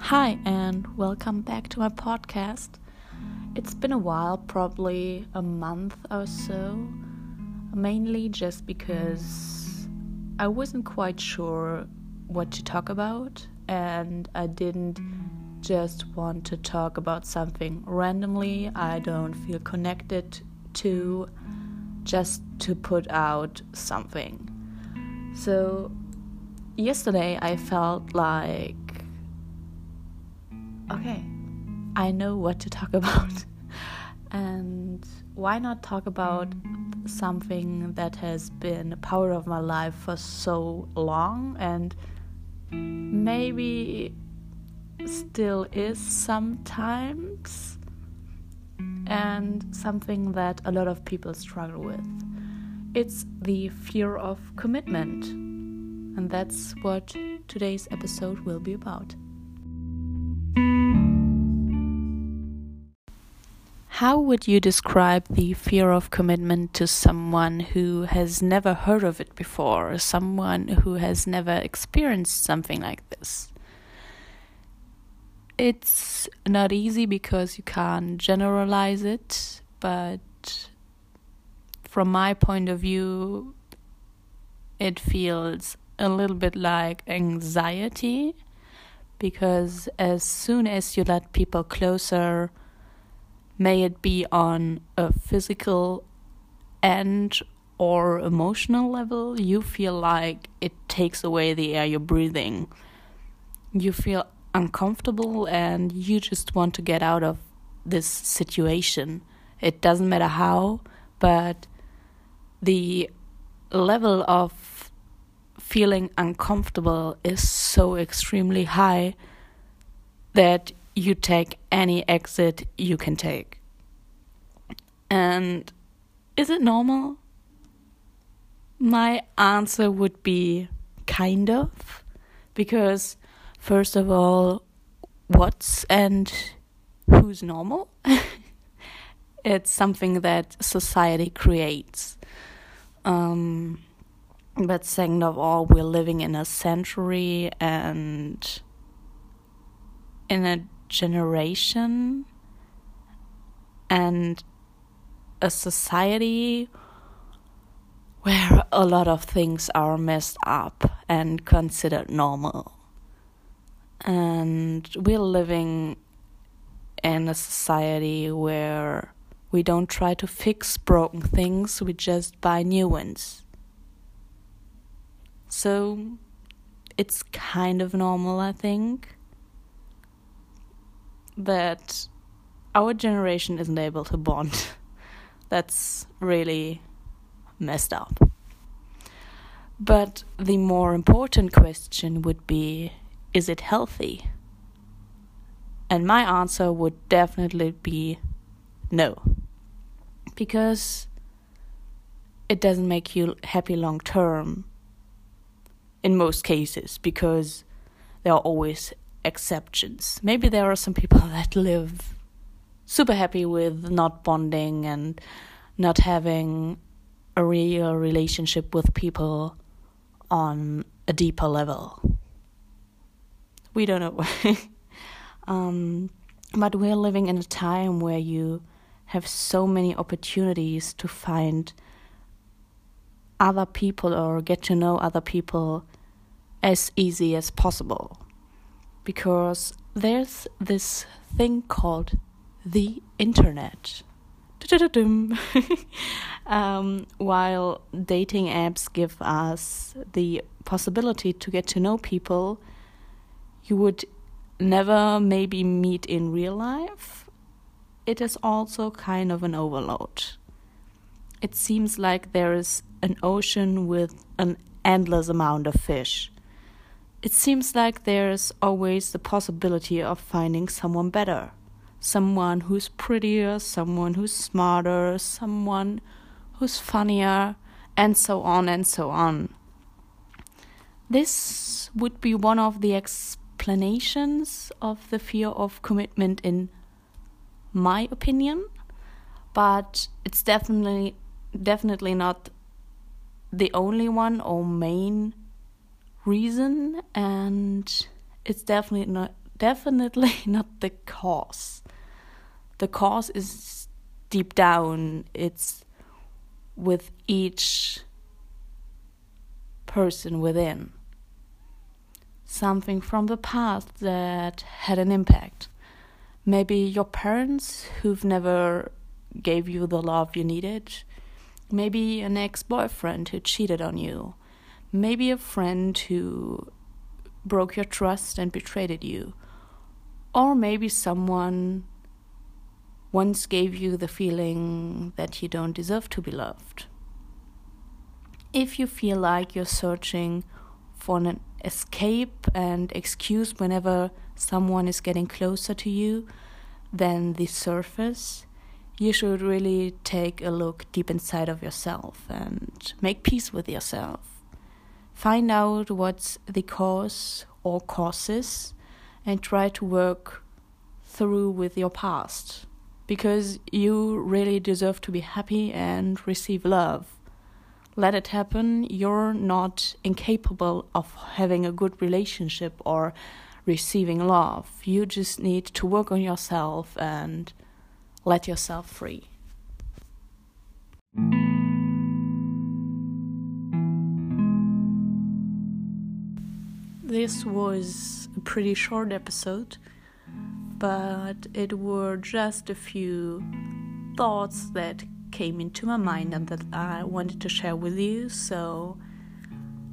Hi, and welcome back to my podcast. It's been a while, probably a month or so, mainly just because I wasn't quite sure what to talk about, and I didn't just want to talk about something randomly I don't feel connected to, just to put out something. So, yesterday I felt like okay, I know what to talk about. and why not talk about something that has been a part of my life for so long and maybe still is sometimes, and something that a lot of people struggle with. It's the fear of commitment. And that's what today's episode will be about. How would you describe the fear of commitment to someone who has never heard of it before, or someone who has never experienced something like this? It's not easy because you can't generalize it, but from my point of view, it feels a little bit like anxiety because as soon as you let people closer, may it be on a physical and or emotional level, you feel like it takes away the air you're breathing. You feel uncomfortable and you just want to get out of this situation. It doesn't matter how, but the level of feeling uncomfortable is so extremely high that you take any exit you can take. And is it normal? My answer would be kind of, because first of all, what's and who's normal? it's something that society creates. Um, but second of all, we're living in a century and in a generation and a society where a lot of things are messed up and considered normal. And we're living in a society where we don't try to fix broken things, we just buy new ones. So it's kind of normal, I think that our generation isn't able to bond. That's really messed up. But the more important question would be is it healthy? And my answer would definitely be no. Because it doesn't make you happy long term in most cases because there are always exceptions. Maybe there are some people that live super happy with not bonding and not having a real relationship with people on a deeper level. We don't know. um, but we're living in a time where you have so many opportunities to find other people or get to know other people as easy as possible because there's this thing called the internet. um, while dating apps give us the possibility to get to know people you would never maybe meet in real life, it is also kind of an overload. It seems like there is an ocean with an endless amount of fish it seems like there's always the possibility of finding someone better. Someone who's prettier, someone who's smarter, someone who's funnier, and so on and so on. This would be one of the explanations of the fear of commitment, in my opinion, but it's definitely definitely not the only one or main reason and it's definitely not definitely not the cause. The cause is deep down, it's with each person within. Something from the past that had an impact. Maybe your parents who've never gave you the love you needed. Maybe an ex boyfriend who cheated on you. Maybe a friend who broke your trust and betrayed you. Or maybe someone once gave you the feeling that you don't deserve to be loved. If you feel like you're searching for an escape and excuse whenever someone is getting closer to you than the surface, you should really take a look deep inside of yourself and make peace with yourself. Find out what's the cause or causes and try to work through with your past because you really deserve to be happy and receive love. Let it happen. You're not incapable of having a good relationship or receiving love. You just need to work on yourself and let yourself free. This was a pretty short episode, but it were just a few thoughts that came into my mind and that I wanted to share with you. So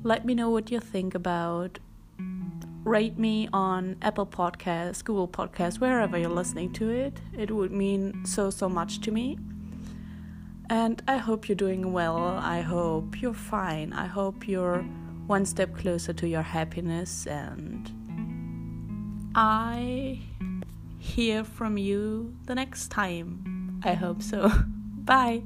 let me know what you think about rate me on Apple Podcasts, Google Podcasts, wherever you're listening to it. It would mean so, so much to me. And I hope you're doing well. I hope you're fine. I hope you're one step closer to your happiness. And I hear from you the next time. I hope so. Bye.